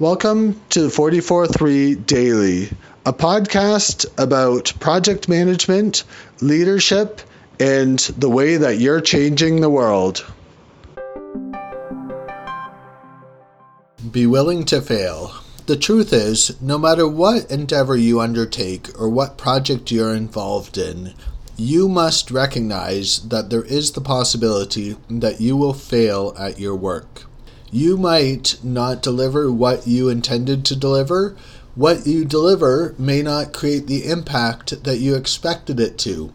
Welcome to the 44.3 Daily, a podcast about project management, leadership, and the way that you're changing the world. Be willing to fail. The truth is, no matter what endeavor you undertake or what project you're involved in, you must recognize that there is the possibility that you will fail at your work. You might not deliver what you intended to deliver. What you deliver may not create the impact that you expected it to.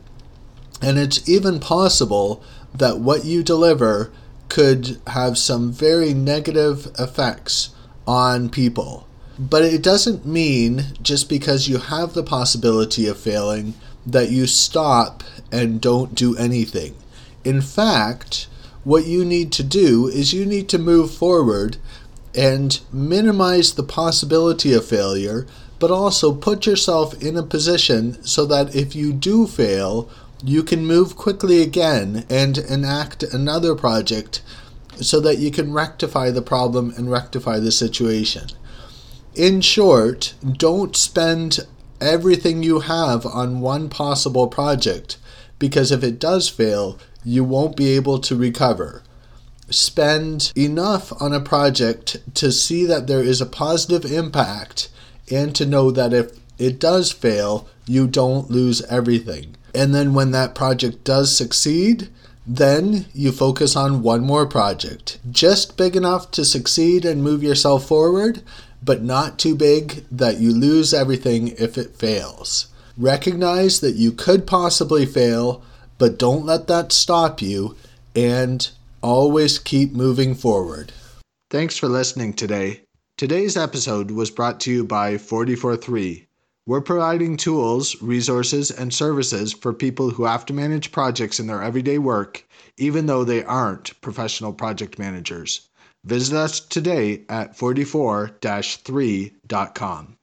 And it's even possible that what you deliver could have some very negative effects on people. But it doesn't mean just because you have the possibility of failing that you stop and don't do anything. In fact, what you need to do is you need to move forward and minimize the possibility of failure, but also put yourself in a position so that if you do fail, you can move quickly again and enact another project so that you can rectify the problem and rectify the situation. In short, don't spend everything you have on one possible project because if it does fail, you won't be able to recover. Spend enough on a project to see that there is a positive impact and to know that if it does fail, you don't lose everything. And then when that project does succeed, then you focus on one more project, just big enough to succeed and move yourself forward, but not too big that you lose everything if it fails. Recognize that you could possibly fail, but don't let that stop you, and always keep moving forward. Thanks for listening today. Today's episode was brought to you by 443. We're providing tools, resources, and services for people who have to manage projects in their everyday work, even though they aren't professional project managers. Visit us today at 44 3.com.